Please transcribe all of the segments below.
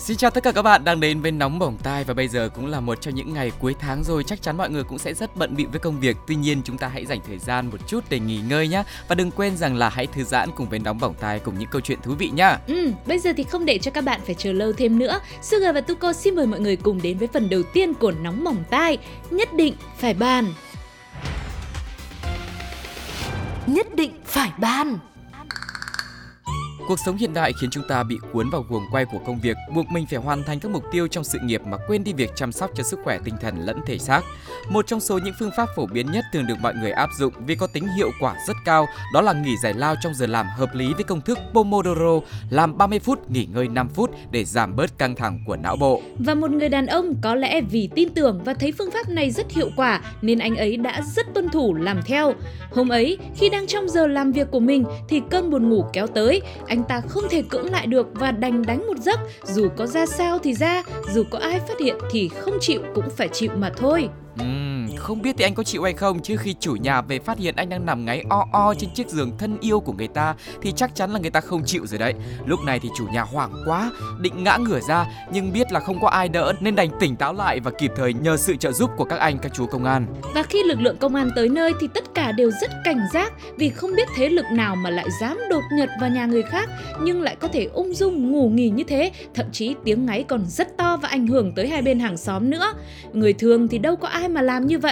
Xin chào tất cả các bạn đang đến với Nóng Bỏng Tai và bây giờ cũng là một trong những ngày cuối tháng rồi chắc chắn mọi người cũng sẽ rất bận bịu với công việc tuy nhiên chúng ta hãy dành thời gian một chút để nghỉ ngơi nhé và đừng quên rằng là hãy thư giãn cùng với Nóng Bỏng Tai cùng những câu chuyện thú vị nhá Ừ, bây giờ thì không để cho các bạn phải chờ lâu thêm nữa. Sugar và Tuko xin mời mọi người cùng đến với phần đầu tiên của Nóng Bỏng Tai. Nhất định phải bàn. Nhất định phải ban Cuộc sống hiện đại khiến chúng ta bị cuốn vào guồng quay của công việc, buộc mình phải hoàn thành các mục tiêu trong sự nghiệp mà quên đi việc chăm sóc cho sức khỏe tinh thần lẫn thể xác. Một trong số những phương pháp phổ biến nhất thường được mọi người áp dụng vì có tính hiệu quả rất cao đó là nghỉ giải lao trong giờ làm hợp lý với công thức Pomodoro, làm 30 phút nghỉ ngơi 5 phút để giảm bớt căng thẳng của não bộ. Và một người đàn ông có lẽ vì tin tưởng và thấy phương pháp này rất hiệu quả nên anh ấy đã rất tuân thủ làm theo. Hôm ấy, khi đang trong giờ làm việc của mình thì cơn buồn ngủ kéo tới, anh ta không thể cưỡng lại được và đành đánh một giấc, dù có ra sao thì ra, dù có ai phát hiện thì không chịu cũng phải chịu mà thôi. Ừm, không biết thì anh có chịu hay không chứ khi chủ nhà về phát hiện anh đang nằm ngáy o o trên chiếc giường thân yêu của người ta thì chắc chắn là người ta không chịu rồi đấy. Lúc này thì chủ nhà hoảng quá, định ngã ngửa ra nhưng biết là không có ai đỡ nên đành tỉnh táo lại và kịp thời nhờ sự trợ giúp của các anh các chú công an. Và khi lực lượng công an tới nơi thì tất cả đều rất cảnh giác vì không biết thế lực nào mà lại dám đột nhập vào nhà người khác nhưng lại có thể ung dung ngủ nghỉ như thế, thậm chí tiếng ngáy còn rất to và ảnh hưởng tới hai bên hàng xóm nữa. Người thường thì đâu có ai mà làm như vậy.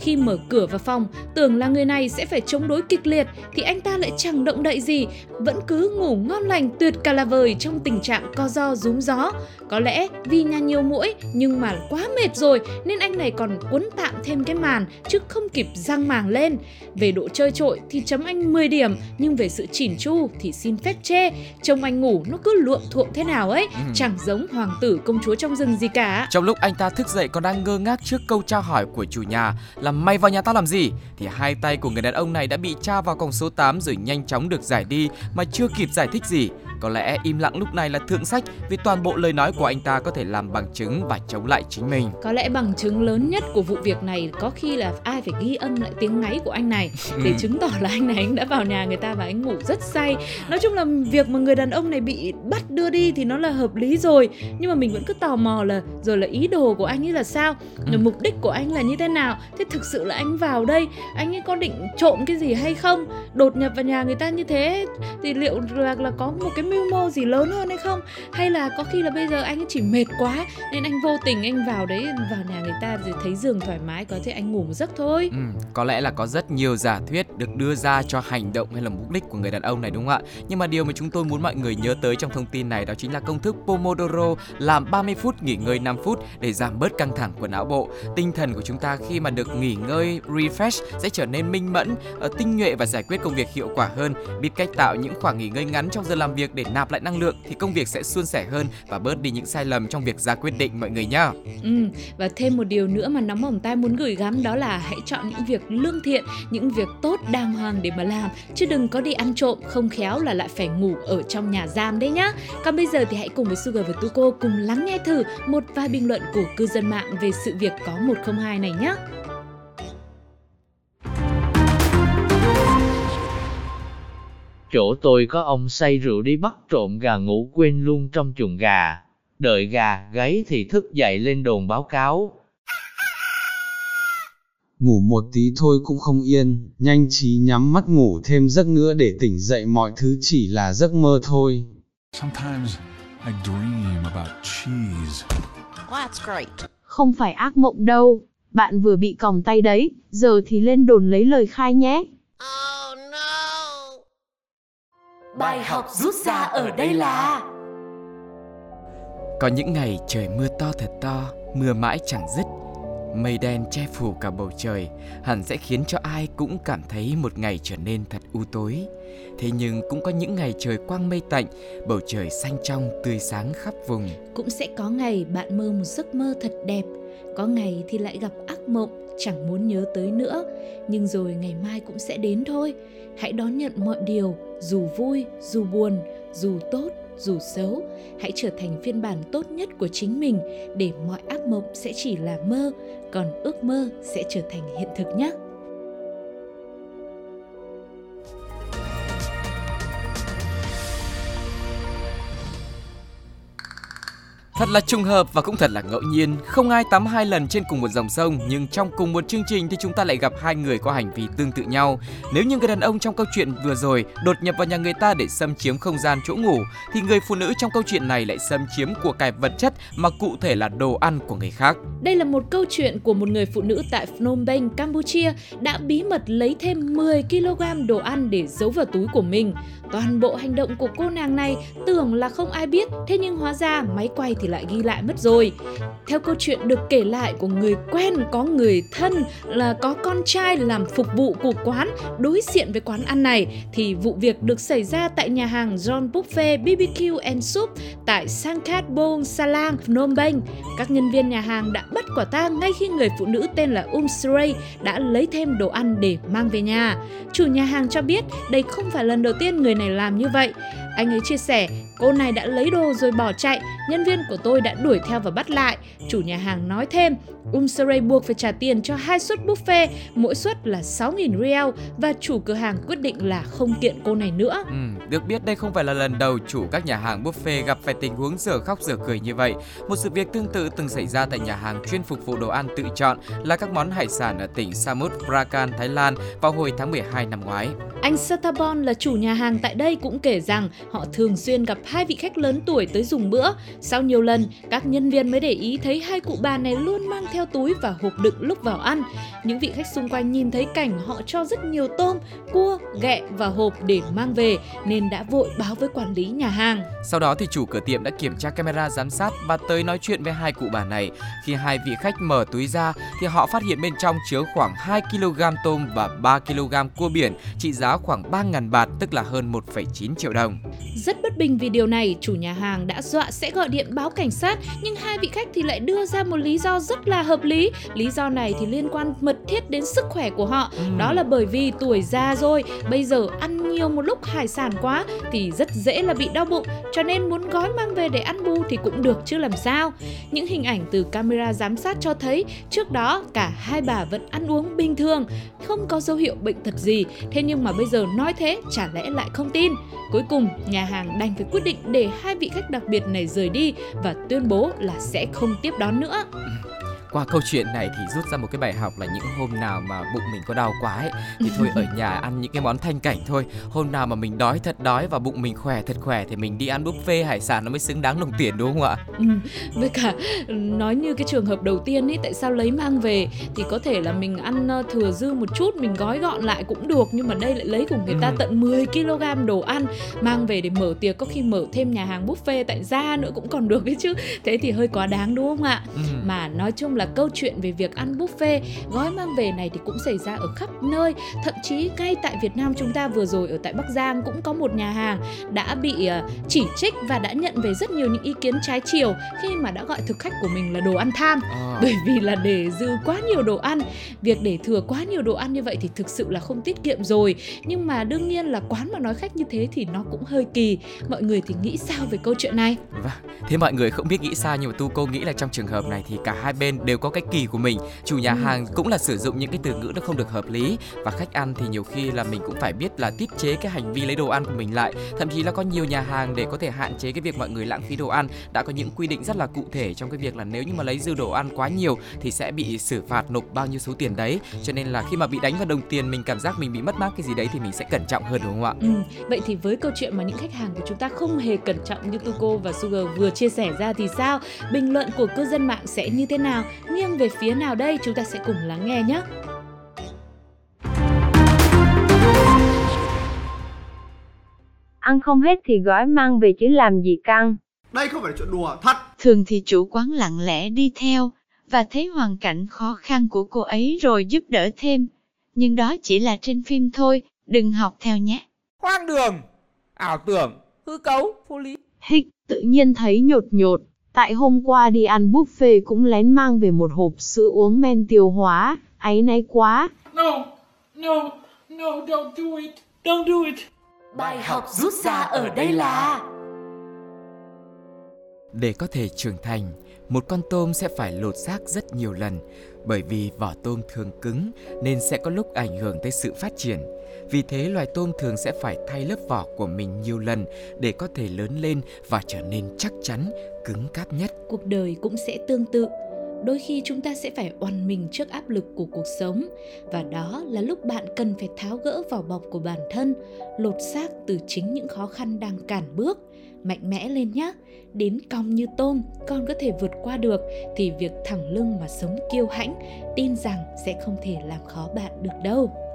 Khi mở cửa vào phòng, tưởng là người này sẽ phải chống đối kịch liệt thì anh ta lại chẳng động đậy gì, vẫn cứ ngủ ngon lành tuyệt cả là vời trong tình trạng co do rúm gió. Có lẽ vì nhà nhiều mũi nhưng mà quá mệt rồi nên anh này còn cuốn tạm thêm cái màn chứ không kịp răng màng lên. Về độ chơi trội thì chấm anh 10 điểm nhưng về sự chỉn chu thì xin phép chê. Trông anh ngủ nó cứ luộm thuộm thế nào ấy, Ừ. chẳng giống hoàng tử công chúa trong rừng gì cả. Trong lúc anh ta thức dậy còn đang ngơ ngác trước câu tra hỏi của chủ nhà À, là mày vào nhà tao làm gì thì hai tay của người đàn ông này đã bị tra vào còng số 8 rồi nhanh chóng được giải đi, mà chưa kịp giải thích gì. Có lẽ im lặng lúc này là thượng sách vì toàn bộ lời nói của anh ta có thể làm bằng chứng và chống lại chính mình. Có lẽ bằng chứng lớn nhất của vụ việc này có khi là ai phải ghi âm lại tiếng ngáy của anh này để Ừ. chứng tỏ là anh này anh đã vào nhà người ta và anh ngủ rất say. Nói chung là việc mà người đàn ông này bị bắt đưa đi thì nó là hợp lý rồi nhưng mà mình vẫn cứ tò mò là rồi là ý đồ của anh ấy là sao, Ừ. rồi mục đích của anh là như thế nào. Thế thực sự là anh vào đây anh ấy có định trộm cái gì hay không? Đột nhập vào nhà người ta như thế thì liệu là là có một cái mưu mô gì lớn hơn hay không? Hay là có khi là bây giờ anh chỉ mệt quá nên anh vô tình anh vào đấy vào nhà người ta rồi thấy giường thoải mái có thể anh ngủ một giấc thôi Ừ, có lẽ là có rất nhiều giả thuyết được đưa ra cho hành động hay là mục đích của người đàn ông này đúng không ạ? Nhưng mà điều mà chúng tôi muốn mọi người nhớ tới trong thông tin này đó chính là công thức Pomodoro làm 30 phút nghỉ ngơi 5 phút để giảm bớt căng thẳng của não bộ. Tinh thần của chúng ta khi mà được nghỉ ngơi refresh sẽ trở nên minh mẫn, ờ, tinh nhuệ và giải quyết công việc hiệu quả hơn. Biết cách tạo những khoảng nghỉ ngơi ngắn trong giờ làm việc để nạp lại năng lượng thì công việc sẽ suôn sẻ hơn và bớt đi những sai lầm trong việc ra quyết định, mọi người nhá. ừ. và thêm một điều nữa mà nóng bỏng tai muốn gửi gắm đó là hãy chọn những việc lương thiện, những việc tốt đàng hoàng để mà làm chứ đừng có đi ăn trộm, không khéo là lại phải ngủ ở trong nhà giam đấy nhá còn bây giờ thì hãy cùng với Sugar và Tuko cùng lắng nghe thử một vài bình luận của cư dân mạng về sự việc có 102 này nhé Chỗ tôi có ông say rượu đi bắt trộm gà ngủ quên luôn trong chuồng gà. Đợi gà gáy thì thức dậy lên đồn báo cáo. Ngủ một tí thôi cũng không yên, nhanh trí nhắm mắt ngủ thêm giấc nữa để tỉnh dậy mọi thứ chỉ là giấc mơ thôi. Sometimes I dream about cheese. That's great Không phải ác mộng đâu, bạn vừa bị còng tay đấy, giờ thì lên đồn lấy lời khai nhé. Bài học rút ra ở đây là Có những ngày trời mưa to thật to, mưa mãi chẳng dứt. Mây đen che phủ cả bầu trời, hẳn sẽ khiến cho ai cũng cảm thấy một ngày trở nên thật u tối. Thế nhưng cũng có những ngày trời quang mây tạnh, bầu trời xanh trong tươi sáng khắp vùng. Cũng sẽ có ngày bạn mơ một giấc mơ thật đẹp, có ngày thì lại gặp ác mộng, chẳng muốn nhớ tới nữa. Nhưng rồi ngày mai cũng sẽ đến thôi. Hãy đón nhận mọi điều dù vui, dù buồn, dù tốt, dù xấu, hãy trở thành phiên bản tốt nhất của chính mình để mọi ác mộng sẽ chỉ là mơ, còn ước mơ sẽ trở thành hiện thực nhé. Thật là trùng hợp và cũng thật là ngẫu nhiên, không ai tắm hai lần trên cùng một dòng sông, nhưng trong cùng một chương trình thì chúng ta lại gặp hai người có hành vi tương tự nhau. Nếu như người đàn ông trong câu chuyện vừa rồi đột nhập vào nhà người ta để xâm chiếm không gian chỗ ngủ, thì người phụ nữ trong câu chuyện này lại xâm chiếm của cải vật chất mà cụ thể là đồ ăn của người khác. Đây là một câu chuyện của một người phụ nữ tại Phnom Penh, Campuchia đã bí mật lấy thêm 10 kg đồ ăn để giấu vào túi của mình. Toàn bộ hành động của cô nàng này tưởng là không ai biết, thế nhưng hóa ra máy quay thì lại ghi lại mất rồi. Theo câu chuyện được kể lại của người quen có người thân là có con trai làm phục vụ của quán đối diện với quán ăn này thì vụ việc được xảy ra tại nhà hàng John Buffet BBQ and Soup tại Sangkat Bong Salang, Phnom Penh. Các nhân viên nhà hàng đã bắt quả tang ngay khi người phụ nữ tên là Um Srey đã lấy thêm đồ ăn để mang về nhà. Chủ nhà hàng cho biết đây không phải lần đầu tiên người này làm như vậy. Anh ấy chia sẻ, cô này đã lấy đồ rồi bỏ chạy, nhân viên của tôi đã đuổi theo và bắt lại. Chủ nhà hàng nói thêm, Umsaray buộc phải trả tiền cho hai suất buffet, mỗi suất là 6.000 riel và chủ cửa hàng quyết định là không kiện cô này nữa. Ừ, được biết đây không phải là lần đầu chủ các nhà hàng buffet gặp phải tình huống dở khóc dở cười như vậy. Một sự việc tương tự từng xảy ra tại nhà hàng chuyên phục vụ đồ ăn tự chọn là các món hải sản ở tỉnh Samut Prakan, Thái Lan vào hồi tháng 12 năm ngoái. Anh Satabon là chủ nhà hàng tại đây cũng kể rằng họ thường xuyên gặp hai vị khách lớn tuổi tới dùng bữa. Sau nhiều lần, các nhân viên mới để ý thấy hai cụ bà này luôn mang theo túi và hộp đựng lúc vào ăn. Những vị khách xung quanh nhìn thấy cảnh họ cho rất nhiều tôm, cua, ghẹ và hộp để mang về nên đã vội báo với quản lý nhà hàng. Sau đó thì chủ cửa tiệm đã kiểm tra camera giám sát và tới nói chuyện với hai cụ bà này. Khi hai vị khách mở túi ra thì họ phát hiện bên trong chứa khoảng 2 kg tôm và 3 kg cua biển trị giá khoảng 3.000 bạt tức là hơn 1,9 triệu đồng. Rất bất bình vì điều này, chủ nhà hàng đã dọa sẽ gọi điện báo cảnh sát nhưng hai vị khách thì lại đưa ra một lý do rất là hợp lý. Lý do này thì liên quan mật thiết đến sức khỏe của họ. Đó là bởi vì tuổi già rồi, bây giờ ăn nhiều một lúc hải sản quá thì rất dễ là bị đau bụng cho nên muốn gói mang về để ăn bù thì cũng được chứ làm sao. Những hình ảnh từ camera giám sát cho thấy trước đó cả hai bà vẫn ăn uống bình thường, không có dấu hiệu bệnh tật gì. Thế nhưng mà bây giờ nói thế chả lẽ lại không tin. Cuối cùng, nhà hàng đành phải quyết định để hai vị khách đặc biệt này rời đi và tuyên bố là sẽ không tiếp đón nữa. Ừ. Qua câu chuyện này thì rút ra một cái bài học là những hôm nào mà bụng mình có đau quá ấy thì thôi ở nhà ăn những cái món thanh cảnh thôi. Hôm nào mà mình đói thật đói và bụng mình khỏe thật khỏe thì mình đi ăn buffet hải sản nó mới xứng đáng đồng tiền đúng không ạ? Ừ, với cả nói như cái trường hợp đầu tiên ấy tại sao lấy mang về thì có thể là mình ăn thừa dư một chút mình gói gọn lại cũng được nhưng mà đây lại lấy của người ta Ừ. tận 10 kg đồ ăn mang về để mở tiệc có khi mở thêm nhà hàng buffet tại gia nữa cũng còn được đấy chứ thế thì hơi quá đáng đúng không ạ Ừ. mà nói chung là câu chuyện về việc ăn buffet gói mang về này thì cũng xảy ra ở khắp nơi. Thậm chí ngay tại Việt Nam chúng ta vừa rồi ở tại Bắc Giang cũng có một nhà hàng đã bị ờ, chỉ trích và đã nhận về rất nhiều những ý kiến trái chiều khi mà đã gọi thực khách của mình là đồ ăn tham. Ờ. bởi vì là để dư quá nhiều đồ ăn việc để thừa quá nhiều đồ ăn như vậy thì thực sự là không tiết kiệm rồi. Nhưng mà đương nhiên là quán mà nói khách như thế thì nó cũng hơi kỳ. Mọi người thì nghĩ sao về câu chuyện này? Vâng, thế mọi người không biết nghĩ sao nhưng mà tu cô nghĩ là trong trường hợp này thì cả hai bên đều có cái kỳ của mình. Chủ nhà Ừ. hàng cũng là sử dụng những cái từ ngữ nó không được hợp lý và khách ăn thì nhiều khi là mình cũng phải biết là tiết chế cái hành vi lấy đồ ăn của mình lại. Thậm chí là có nhiều nhà hàng để có thể hạn chế cái việc mọi người lãng phí đồ ăn đã có những quy định rất là cụ thể trong cái việc là nếu như mà lấy dư đồ ăn quá nhiều thì sẽ bị xử phạt nộp bao nhiêu số tiền đấy. Cho nên là khi mà bị đánh vào đồng tiền mình cảm giác mình bị mất mát cái gì đấy thì mình sẽ cẩn trọng hơn đúng không ạ? Ừ, vậy thì với câu chuyện mà những khách hàng của chúng ta không hề cẩn trọng như Tuko và Sugar vừa chia sẻ ra thì sao? Bình luận của cư dân mạng sẽ như thế nào? Nghiêng về phía nào đây? Chúng ta sẽ cùng lắng nghe nhé. Ăn không hết thì gói mang về chứ làm gì căng. Đây không phải chuyện đùa, thật. Thường thì chủ quán lặng lẽ đi theo và thấy hoàn cảnh khó khăn của cô ấy rồi giúp đỡ thêm. Nhưng đó chỉ là trên phim thôi, đừng học theo nhé. Hoang đường, ảo tưởng, hư cấu, vô lý. Hích, tự nhiên thấy nhột nhột. Tại hôm qua đi ăn buffet cũng lén mang về một hộp sữa uống men tiêu hóa. Áy náy quá. No, no, no, don't do it. Don't do it. Bài học rút ra ở đây là Để có thể trưởng thành, một con tôm sẽ phải lột xác rất nhiều lần bởi vì vỏ tôm thường cứng nên sẽ có lúc ảnh hưởng tới sự phát triển. Vì thế loài tôm thường sẽ phải thay lớp vỏ của mình nhiều lần để có thể lớn lên và trở nên chắc chắn, cứng cáp nhất. Cuộc đời cũng sẽ tương tự. Đôi khi chúng ta sẽ phải oằn mình trước áp lực của cuộc sống và đó là lúc bạn cần phải tháo gỡ vỏ bọc của bản thân, lột xác từ chính những khó khăn đang cản bước mạnh mẽ lên nhé. Đến cong như tôm, con có thể vượt qua được thì việc thẳng lưng mà sống kiêu hãnh, tin rằng sẽ không thể làm khó bạn được đâu.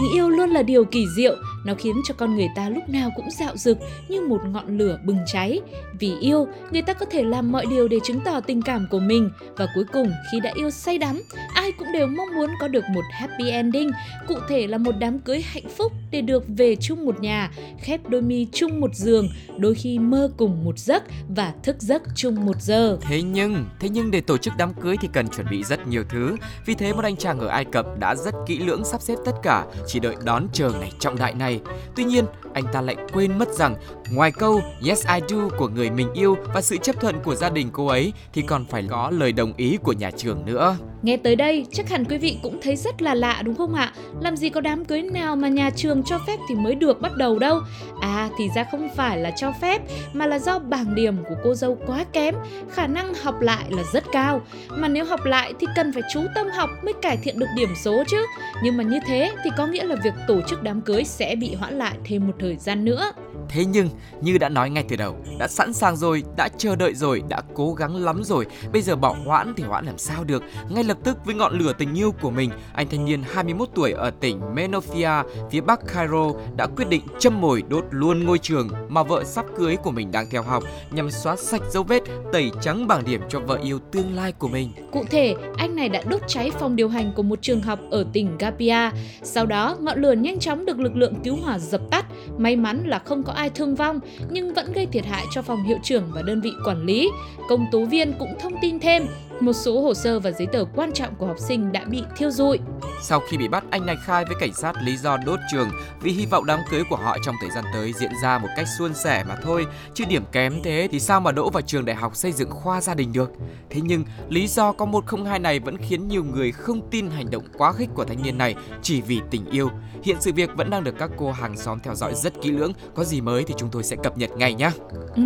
Tình yêu luôn là điều kỳ diệu, nó khiến cho con người ta lúc nào cũng dạo dực như một ngọn lửa bừng cháy. Vì yêu, người ta có thể làm mọi điều để chứng tỏ tình cảm của mình và cuối cùng khi đã yêu say đắm, ai cũng đều mong muốn có được một happy ending, cụ thể là một đám cưới hạnh phúc để được về chung một nhà, khép đôi mi chung một giường, đôi khi mơ cùng một giấc và thức giấc chung một giờ. Thế nhưng, thế nhưng để tổ chức đám cưới thì cần chuẩn bị rất nhiều thứ. Vì thế một anh chàng ở Ai Cập đã rất kỹ lưỡng sắp xếp tất cả, chỉ đợi đón chờ ngày trọng đại này. Tuy nhiên, anh ta lại quên mất rằng ngoài câu Yes I do của người mình yêu và sự chấp thuận của gia đình cô ấy thì còn phải có lời đồng ý của nhà trường nữa. Nghe tới đây, chắc hẳn quý vị cũng thấy rất là lạ đúng không ạ? Làm gì có đám cưới nào mà nhà trường cho phép thì mới được bắt đầu đâu. À thì ra không phải là cho phép mà là do bảng điểm của cô dâu quá kém, khả năng học lại là rất cao. Mà nếu học lại thì cần phải chú tâm học mới cải thiện được điểm số chứ. Nhưng mà như thế thì có nghĩa là việc tổ chức đám cưới sẽ bị hoãn lại thêm một thời gian nữa. Thế nhưng, như đã nói ngay từ đầu, đã sẵn sàng rồi, đã chờ đợi rồi, đã cố gắng lắm rồi, bây giờ bỏ hoãn thì hoãn làm sao được. Ngay lập tức với ngọn lửa tình yêu của mình, anh thanh niên 21 tuổi ở tỉnh Menofia, phía bắc Cairo đã quyết định châm mồi đốt luôn ngôi trường mà vợ sắp cưới của mình đang theo học nhằm xóa sạch dấu vết, tẩy trắng bảng điểm cho vợ yêu tương lai của mình. Cụ thể, anh này đã đốt cháy phòng điều hành của một trường học ở tỉnh Gapia. Sau đó, ngọn lửa nhanh chóng được lực lượng cứu hỏa dập tắt. May mắn là không có ai thương vong, nhưng vẫn gây thiệt hại cho phòng hiệu trưởng và đơn vị quản lý. Công tố viên cũng thông tin thêm, một số hồ sơ và giấy tờ quan trọng của học sinh đã bị thiêu rụi. Sau khi bị bắt, anh này khai với cảnh sát lý do đốt trường vì hy vọng đám cưới của họ trong thời gian tới diễn ra một cách suôn sẻ mà thôi. Chứ điểm kém thế thì sao mà đỗ vào trường đại học xây dựng khoa gia đình được. Thế nhưng, lý do có 102 này vẫn khiến nhiều người không tin hành động quá khích của thanh niên này chỉ vì tình yêu. Hiện sự việc vẫn đang được các cô hàng xóm theo dõi rất kỹ lưỡng. Có gì mới thì chúng tôi sẽ cập nhật ngay nhé. Ừ,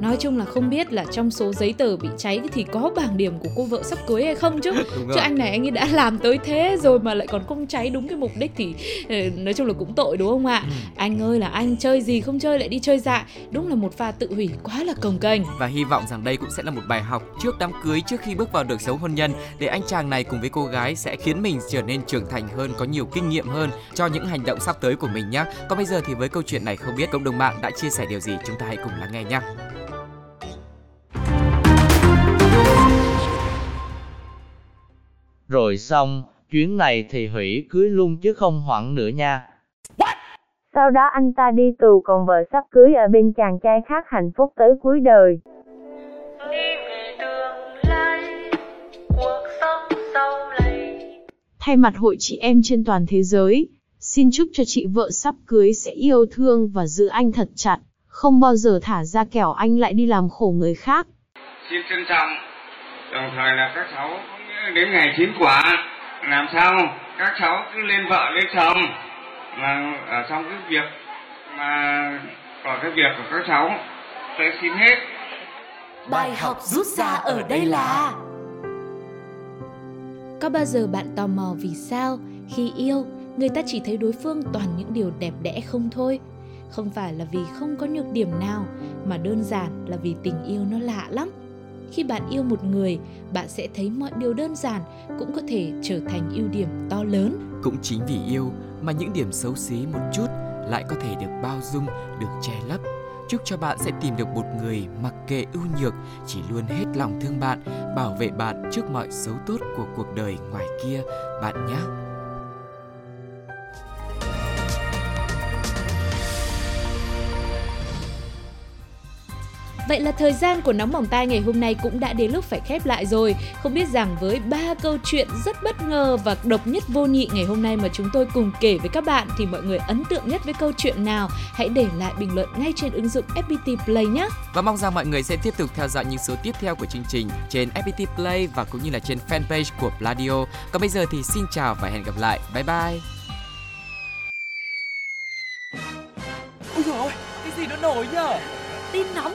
nói chung là không biết là trong số giấy tờ bị cháy thì có bảng điểm của cô vợ sắp cưới hay không chứ. chứ anh này anh ấy đã làm tới thế rồi mà lại còn không cháy đúng cái mục đích thì ờ, nói chung là cũng tội đúng không ạ? Ừ. Anh ơi là anh chơi gì không chơi lại đi chơi dại, đúng là một pha tự hủy quá là cồng kềnh. Và hy vọng rằng đây cũng sẽ là một bài học trước đám cưới trước khi bước vào được sống hôn nhân để anh chàng này cùng với cô gái sẽ khiến mình trở nên trưởng thành hơn, có nhiều kinh nghiệm hơn cho những hành động sắp tới của mình nhé. Còn bây giờ thì với câu chuyện này không biết cộng đồng mạng đã chia sẻ điều gì chúng ta hãy cùng lắng nghe nhé. Rồi xong, chuyến này thì hủy cưới luôn chứ không hoãn nữa nha. Sau đó anh ta đi tù còn vợ sắp cưới ở bên chàng trai khác hạnh phúc tới cuối đời. Thay mặt hội chị em trên toàn thế giới, xin chúc cho chị vợ sắp cưới sẽ yêu thương và giữ anh thật chặt, không bao giờ thả ra kẻo anh lại đi làm khổ người khác. Xin trân trọng, đồng thời là các cháu đến ngày chín quả làm sao các cháu cứ lên vợ lên chồng? Mà ở trong cái việc mà có cái việc của các cháu tôi xin hết. Bài học rút ra ở đây là có bao giờ bạn tò mò vì sao khi yêu người ta chỉ thấy đối phương toàn những điều đẹp đẽ không thôi? Không phải là vì không có nhược điểm nào mà đơn giản là vì tình yêu nó lạ lắm khi bạn yêu một người, bạn sẽ thấy mọi điều đơn giản cũng có thể trở thành ưu điểm to lớn. Cũng chính vì yêu mà những điểm xấu xí một chút lại có thể được bao dung, được che lấp. Chúc cho bạn sẽ tìm được một người mặc kệ ưu nhược, chỉ luôn hết lòng thương bạn, bảo vệ bạn trước mọi xấu tốt của cuộc đời ngoài kia. Bạn nhé! Vậy là thời gian của nóng bỏng tai ngày hôm nay cũng đã đến lúc phải khép lại rồi. Không biết rằng với ba câu chuyện rất bất ngờ và độc nhất vô nhị ngày hôm nay mà chúng tôi cùng kể với các bạn thì mọi người ấn tượng nhất với câu chuyện nào? Hãy để lại bình luận ngay trên ứng dụng FPT Play nhé. Và mong rằng mọi người sẽ tiếp tục theo dõi những số tiếp theo của chương trình trên FPT Play và cũng như là trên fanpage của Pladio. Còn bây giờ thì xin chào và hẹn gặp lại. Bye bye. Ôi dồi ôi, cái gì nó nổi nhở? Tin nóng,